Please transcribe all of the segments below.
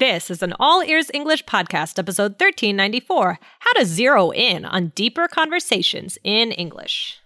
This is an All Ears English Podcast, episode 1394 How to Zero In on Deeper Conversations in English.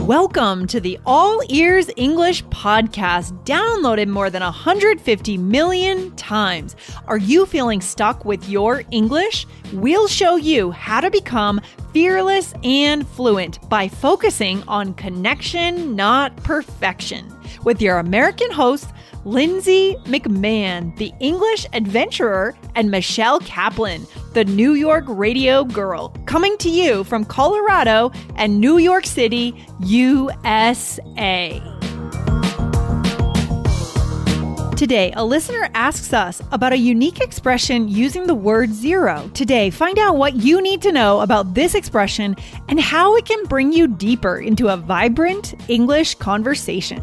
Welcome to the All Ears English Podcast, downloaded more than 150 million times. Are you feeling stuck with your English? We'll show you how to become fearless and fluent by focusing on connection, not perfection. With your American host, Lindsay McMahon, the English adventurer, and Michelle Kaplan, the New York radio girl, coming to you from Colorado and New York City, USA. Today, a listener asks us about a unique expression using the word zero. Today, find out what you need to know about this expression and how it can bring you deeper into a vibrant English conversation.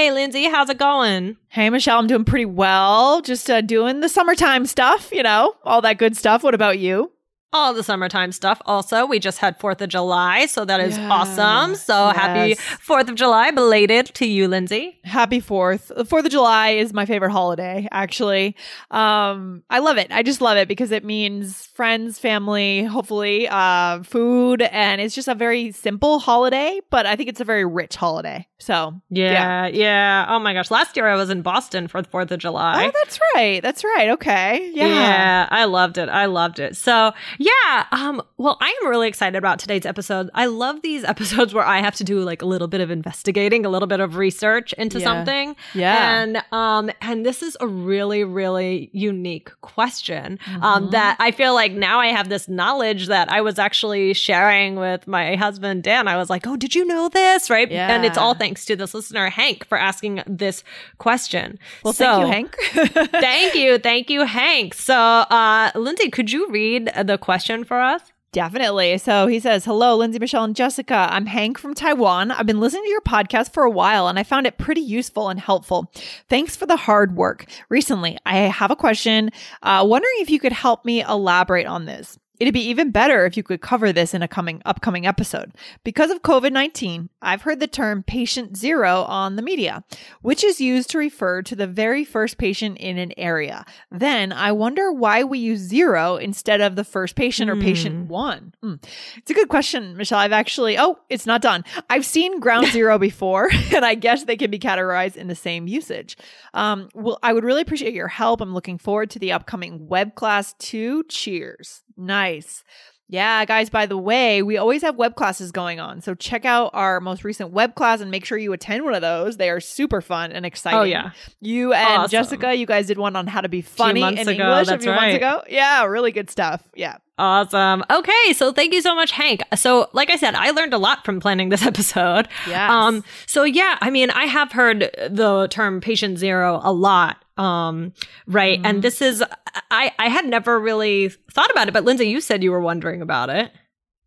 Hey, Lindsay, how's it going? Hey, Michelle, I'm doing pretty well. Just uh, doing the summertime stuff, you know, all that good stuff. What about you? All the summertime stuff. Also, we just had 4th of July, so that is Yeah. awesome. So Yes. happy 4th of July belated to you, Lindsay. Happy Fourth. The Fourth of July is my favorite holiday, actually. Um, I love it. I just love it because it means friends, family, hopefully, uh, food, and it's just a very simple holiday, but I think it's a very rich holiday. So, Yeah, yeah. Oh my gosh. Last year I was in Boston for the 4th of July. Oh, that's right. That's right. Okay. Yeah. Yeah, I loved it. I loved it. So, yeah, um, well, I am really excited about today's episode. I love these episodes where I have to do like a little bit of investigating, a little bit of research into Yeah. something. Yeah. And um and this is a really really unique question Mm-hmm. um that I feel like now I have this knowledge that I was actually sharing with my husband Dan. I was like, "Oh, did you know this?" right? Yeah. And it's all thanks to this listener Hank for asking this question. Well, So- thank you, Hank. thank you. Thank you, Hank. So, uh, Lindsay, could you read the question for us? Definitely. So he says, Hello, Lindsay, Michelle, and Jessica. I'm Hank from Taiwan. I've been listening to your podcast for a while and I found it pretty useful and helpful. Thanks for the hard work. Recently, I have a question. Uh, wondering if you could help me elaborate on this. It'd be even better if you could cover this in a coming upcoming episode. Because of COVID-19, I've heard the term patient zero on the media, which is used to refer to the very first patient in an area. Then I wonder why we use zero instead of the first patient or patient one. Hmm. It's a good question, Michelle. I've actually, oh, it's not done. I've seen ground zero before, and I guess they can be categorized in the same usage. Um, well, I would really appreciate your help. I'm looking forward to the upcoming web class two. Cheers. Nice. Yeah, guys, by the way, we always have web classes going on. So check out our most recent web class and make sure you attend one of those. They are super fun and exciting. Oh, yeah. You and Awesome. Jessica, you guys did one on how to be funny months in ago, English a few months right. ago. Yeah, really good stuff. Yeah. Awesome. Okay, so thank you so much, Hank. So, like I said, I learned a lot from planning this episode. Yes. Um. So yeah, I mean, I have heard the term patient zero a lot. Um. Right. Mm-hmm. And this is, I I had never really thought about it, but Lindsay, you said you were wondering about it.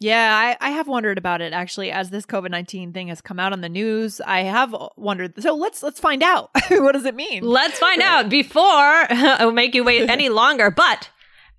Yeah, I, I have wondered about it actually as this COVID nineteen thing has come out on the news. I have wondered. So let's let's find out. what does it mean? Let's find out before I will make you wait any longer. But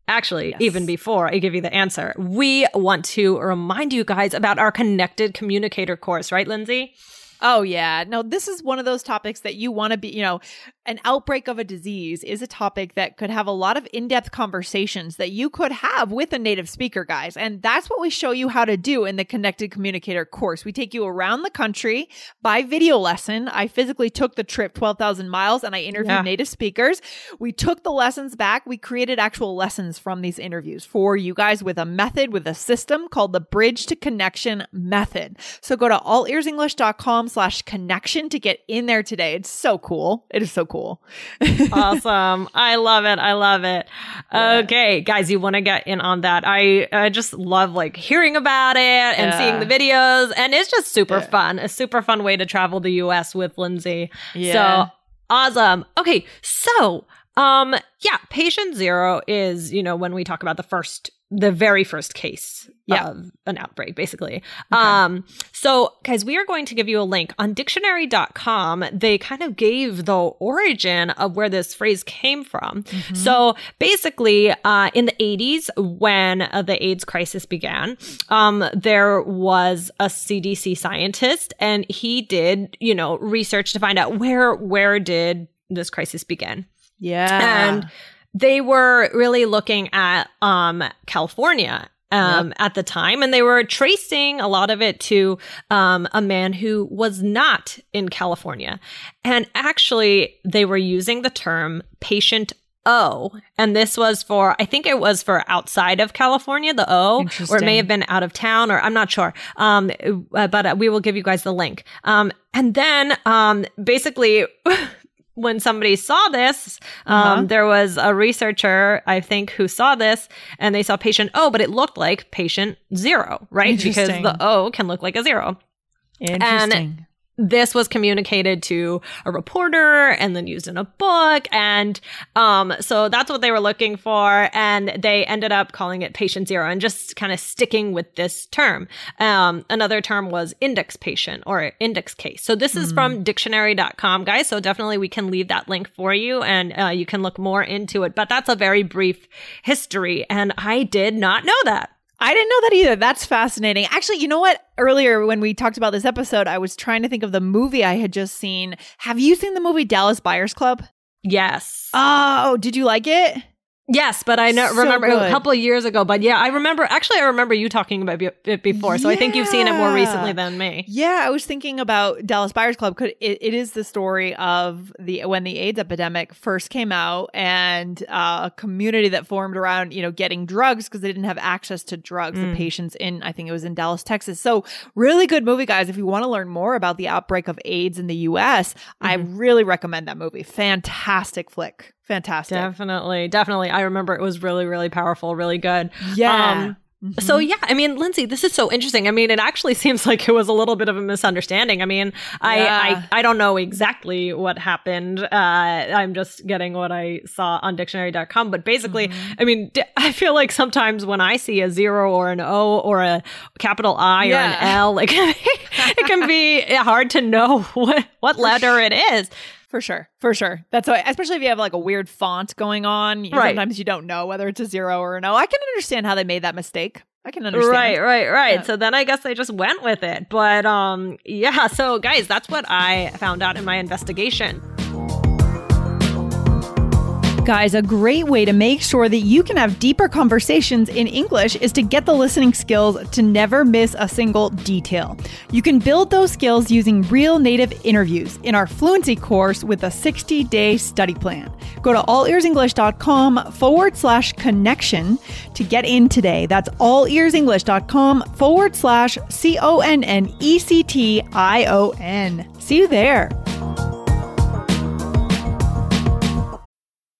actually, Yes. even before I give you the answer, we want to remind you guys about our connected communicator course, right, Lindsay? Oh yeah. No, this is one of those topics that you want to be, you know, an outbreak of a disease is a topic that could have a lot of in-depth conversations that you could have with a native speaker, guys. And that's what we show you how to do in the Connected Communicator course. We take you around the country by video lesson. I physically took the trip 12,000 miles and I interviewed Yeah. native speakers. We took the lessons back. We created actual lessons from these interviews for you guys with a method, with a system called the Bridge to Connection method. So go to allearsenglish.com slash connection to get in there today. It's so cool. It is so cool. Cool. awesome. I love it. I love it. Yeah. Okay, guys, you want to get in on that. I I just love like hearing about it and Yeah. seeing the videos and it's just super Yeah. fun. A super fun way to travel the US with Lindsay. Yeah. So awesome. Okay, so um yeah, patient 0 is, you know, when we talk about the first the very first case Yeah. of an outbreak basically. Um so guys, we are going to give you a link on dictionary.com. They kind of gave the origin of where this phrase came from. Mm-hmm. So basically, uh, in the 80s, when uh, the AIDS crisis began, um, there was a CDC scientist, and he did, you know, research to find out where where did this crisis begin, yeah. and they were really looking at um, California. Um, at the time, and they were tracing a lot of it to um, a man who was not in California. And actually, they were using the term patient O. And this was for, I think it was for outside of California, the O, or it may have been out of town, or I'm not sure. Um, but uh, we will give you guys the link. Um, and then um, basically, when somebody saw this, um, Uh-huh. there was a researcher, I think, who saw this and they saw patient O, but it looked like patient zero, right? Because the O can look like a zero Interesting. This was communicated to a reporter and then used in a book. And um so that's what they were looking for. And they ended up calling it patient zero and just kind of sticking with this term. Um another term was index patient or index case. So this is from dictionary.com guys. So definitely we can leave that link for you and uh, you can look more into it. But that's a very brief history and i did not know that I didn't know that either. That's fascinating. Actually, you know what? Earlier when we talked about this episode, I was trying to think of the movie I had just seen. Have you seen the movie Dallas Buyers Club? yes Oh, did you like it? Yes, but I know, So remember a couple of years ago. But yeah, I remember. Actually, I remember you talking about it before. So I think you've seen it more recently than me. Yeah, I was thinking about Dallas Buyers Club. Could it, it is the story of the when the AIDS epidemic first came out and uh, a community that formed around you know getting drugs because they didn't have access to drugs. Mm. The patients in I think it was in Dallas, Texas. So really good movie, guys. If you want to learn more about the outbreak of AIDS in the U.S., I Mm-hmm. really recommend that movie. Fantastic flick. Fantastic. Definitely, definitely. I remember it was really, really powerful, really good. Yeah. Um, So yeah, I mean, Lindsay, this is so interesting. I mean, it actually seems like it was a little bit of a misunderstanding. I mean, I Yeah. I, I don't know exactly what happened. Uh, I'm just getting what I saw on dictionary.com. But basically, Mm-hmm. I mean, d- I feel like sometimes when I see a zero or an O or a capital I or an L, like it can be hard to know what what letter it is. For sure. For sure. That's why, especially if you have like a weird font going on, you- Right. sometimes you don't know whether it's a zero or no. I can understand how they made that mistake. I can understand. Right, right, right. Yeah. So then I guess they just went with it. But um yeah, so guys, that's what I found out in my investigation. Guys, a great way to make sure that you can have deeper conversations in English is to get the listening skills to never miss a single detail. You can build those skills using real native interviews in our fluency course with a 60 day study plan. Go to allearsenglish.com forward slash connection to get in today. That's allearsenglish.com forward slash C O N N E C T I O N. See you there.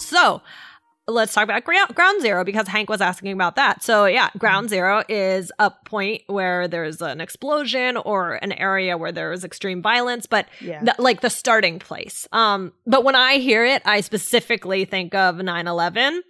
So let's talk about ground, zero because Hank was asking about that. So yeah, ground zero is a point where there's an explosion or an area where there is extreme violence, but Yeah. th- like the starting place. Um, but when I hear it, I specifically think of 9-11.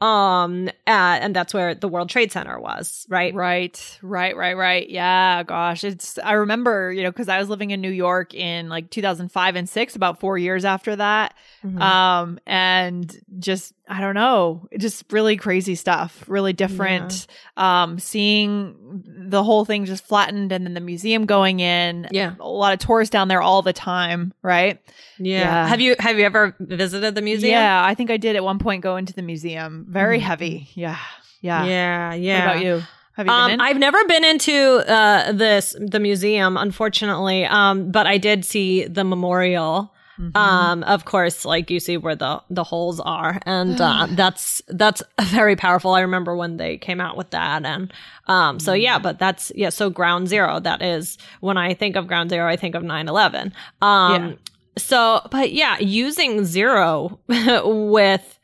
Um, uh, and that's where the World Trade Center was, right? Right, right, right, right. Yeah, gosh. It's I remember, you know, cuz I was living in New York in like 2005 and 6 about 4 years after that. Mhm. Um and just I don't know, just really crazy stuff, really different. Um, seeing the whole thing just flattened and then the museum going in. Yeah. A lot of tourists down there all the time, right? Yeah. Yeah. Have you have you ever visited the museum? Yeah, I think I did at one point go into the museum. Very heavy. Yeah. Yeah. Yeah. Yeah. What about you? Have you been Um? I've never been into uh, this the museum, unfortunately. Um, but I did see the memorial. Mm-hmm. Um, of course, like you see where the the holes are, and uh, that's that's very powerful. I remember when they came out with that, and um, so yeah, but that's yeah. So Ground Zero, that is when I think of Ground Zero, I think of 9-11. Um, Yeah. so, but yeah, using zero with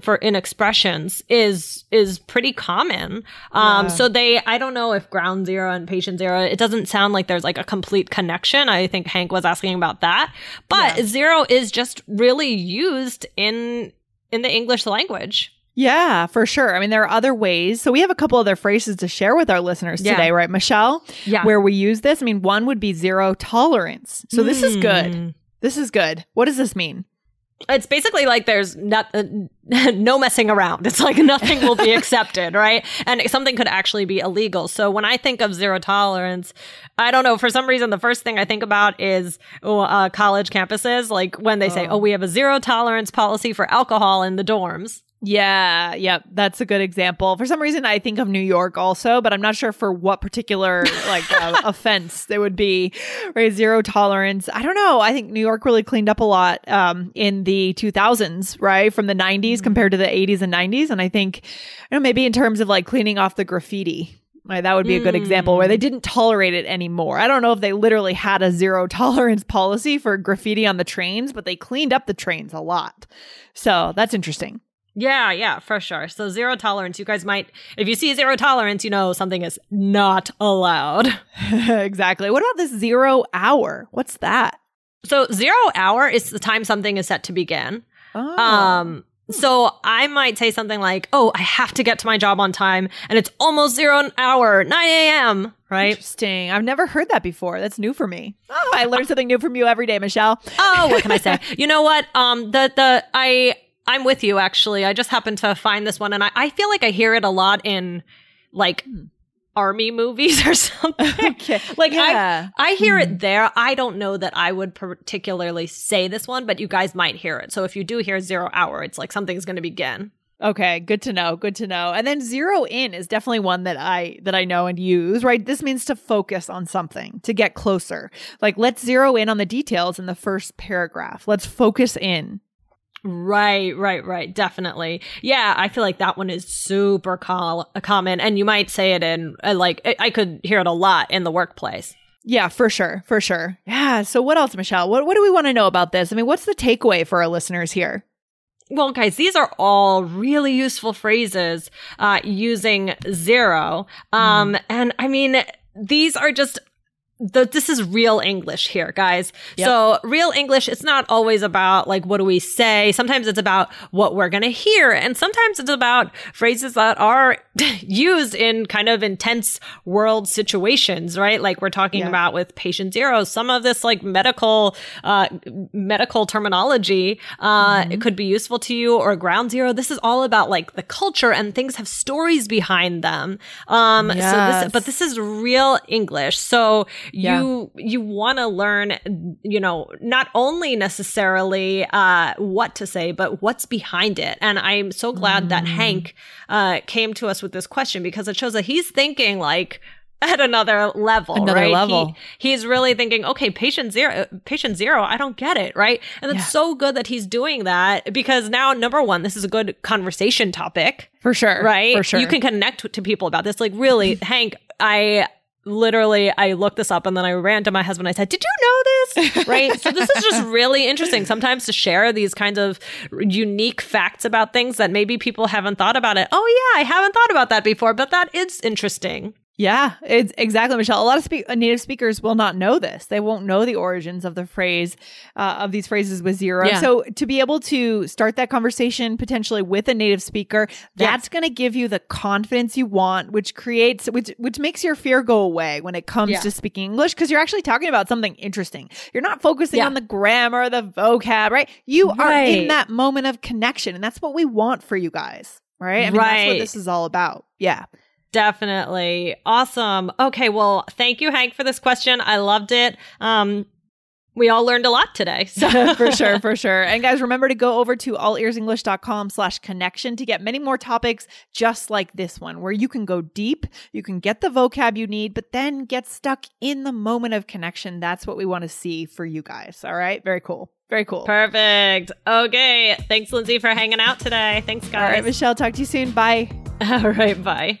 for in expressions is is pretty common. Um, Yeah. so they, I don't know if ground zero and patient zero, it doesn't sound like there's like a complete connection. I think Hank was asking about that, but Yeah. zero is just really used in in the English language. Yeah, for sure. I mean, there are other ways. So we have a couple other phrases to share with our listeners Yeah. today, right, Michelle? Yeah. Where we use this. I mean, one would be zero tolerance. So this is good. Mm. This is good. What does this mean? It's basically like there's not, uh, no messing around. It's like nothing will be accepted, right? And something could actually be illegal. So when I think of zero tolerance, I don't know. For some reason, the first thing I think about is oh, uh, college campuses, like when they say, Oh. "Oh, we have a zero tolerance policy for alcohol in the dorms." Yeah, yep, that's a good example. For some reason, I think of New York also, but I'm not sure for what particular like uh, offense there would be. Right, zero tolerance. I don't know. I think New York really cleaned up a lot um, in the 2000s, right, from the 90s compared to the 80s and 90s, and I think, you know, maybe in terms of like cleaning off the graffiti. Right, that would be a good example where they didn't tolerate it anymore. I don't know if they literally had a zero tolerance policy for graffiti on the trains, but they cleaned up the trains a lot. So that's interesting. Yeah, yeah, for sure. So zero tolerance. You guys might, if you see zero tolerance, you know something is not allowed. exactly. What about this zero hour? What's that? So zero hour is the time something is set to begin. Oh. Um, so I might say something like, "Oh, I have to get to my job on time, and it's almost zero an hour, nine a.m." Right? Interesting. I've never heard that before. That's new for me. Oh, I learn something new from you every day, Michelle. Oh, what can I say? you know what? Um, the the I I'm with you. Actually, I just happened to find this one, and I I feel like I hear it a lot in like army movies or something. Okay. Like Yeah. I I hear it hmm. there. I don't know that I would particularly say this one, but you guys might hear it. So if you do hear zero hour, it's like something's going to begin. Okay, good to know. Good to know. And then zero in is definitely one that I that I know and use, right? This means to focus on something, to get closer. Like let's zero in on the details in the first paragraph. Let's focus in. Right, right, right. Definitely. Yeah, I feel like that one is super col- common, and you might say it in uh, like I- I could hear it a lot in the workplace. Yeah, for sure. For sure. Yeah. So what else, Michelle? What what do we want to know about this? I mean, what's the takeaway for our listeners here? Well, guys, these are all really useful phrases uh, using zero. Um, And I mean, these are just. The, this is real English here, guys. Yep. So, real English, it's not always about like, what do we say? Sometimes it's about what we're going to hear. And sometimes it's about phrases that are used in kind of intense world situations, right? Like we're talking Yeah. about with patient zero. Some of this like medical, uh, medical terminology, uh, Mm-hmm. it could be useful to you or ground zero. This is all about like the culture and things have stories behind them. Um, so this, but this is real English. So Yeah. you, you want to learn, you know, not only necessarily, uh, what to say, but what's behind it. And I'm so glad that Mm. Hank, uh, came to us with this question because it shows that he's thinking like, at another level, Another right? level. He, he's really thinking, okay, patient zero, patient zero, I don't get it, right? And it's Yeah. so good that he's doing that because now, number one, this is a good conversation topic, For sure. right? For sure. You can connect to people about this. Like, really, Hank, I literally I looked this up and then I ran to my husband. I said, "Did you know this?" right? So this is just really interesting. Sometimes to share these kinds of unique facts about things that maybe people haven't thought about it. Oh yeah, I haven't thought about that before, but that is interesting. Yeah, it's exactly, Michelle. A lot of spe- native speakers will not know this. They won't know the origins of the phrase, uh, of these phrases with zero. Yeah. So to be able to start that conversation potentially with a native speaker, that's going to give you the confidence you want, which creates, which, which makes your fear go away when it comes Yeah. to speaking English because you're actually talking about something interesting. You're not focusing Yeah. on the grammar, the vocab, right? You are in that moment of connection. And that's what we want for you guys, right? I mean, that's Right. what this is all about. Yeah. Definitely. Awesome. Okay. Well, thank you, Hank, for this question. I loved it. Um, we all learned a lot today. So for sure, for sure. And guys, remember to go over to allearsenglish.com slash connection to get many more topics just like this one, where you can go deep, you can get the vocab you need, but then get stuck in the moment of connection. That's what we want to see for you guys. All right. Very cool. Very cool. Perfect. Okay. Thanks, Lindsay, for hanging out today. Thanks, guys. All right. Michelle, talk to you soon. Bye. All right. Bye.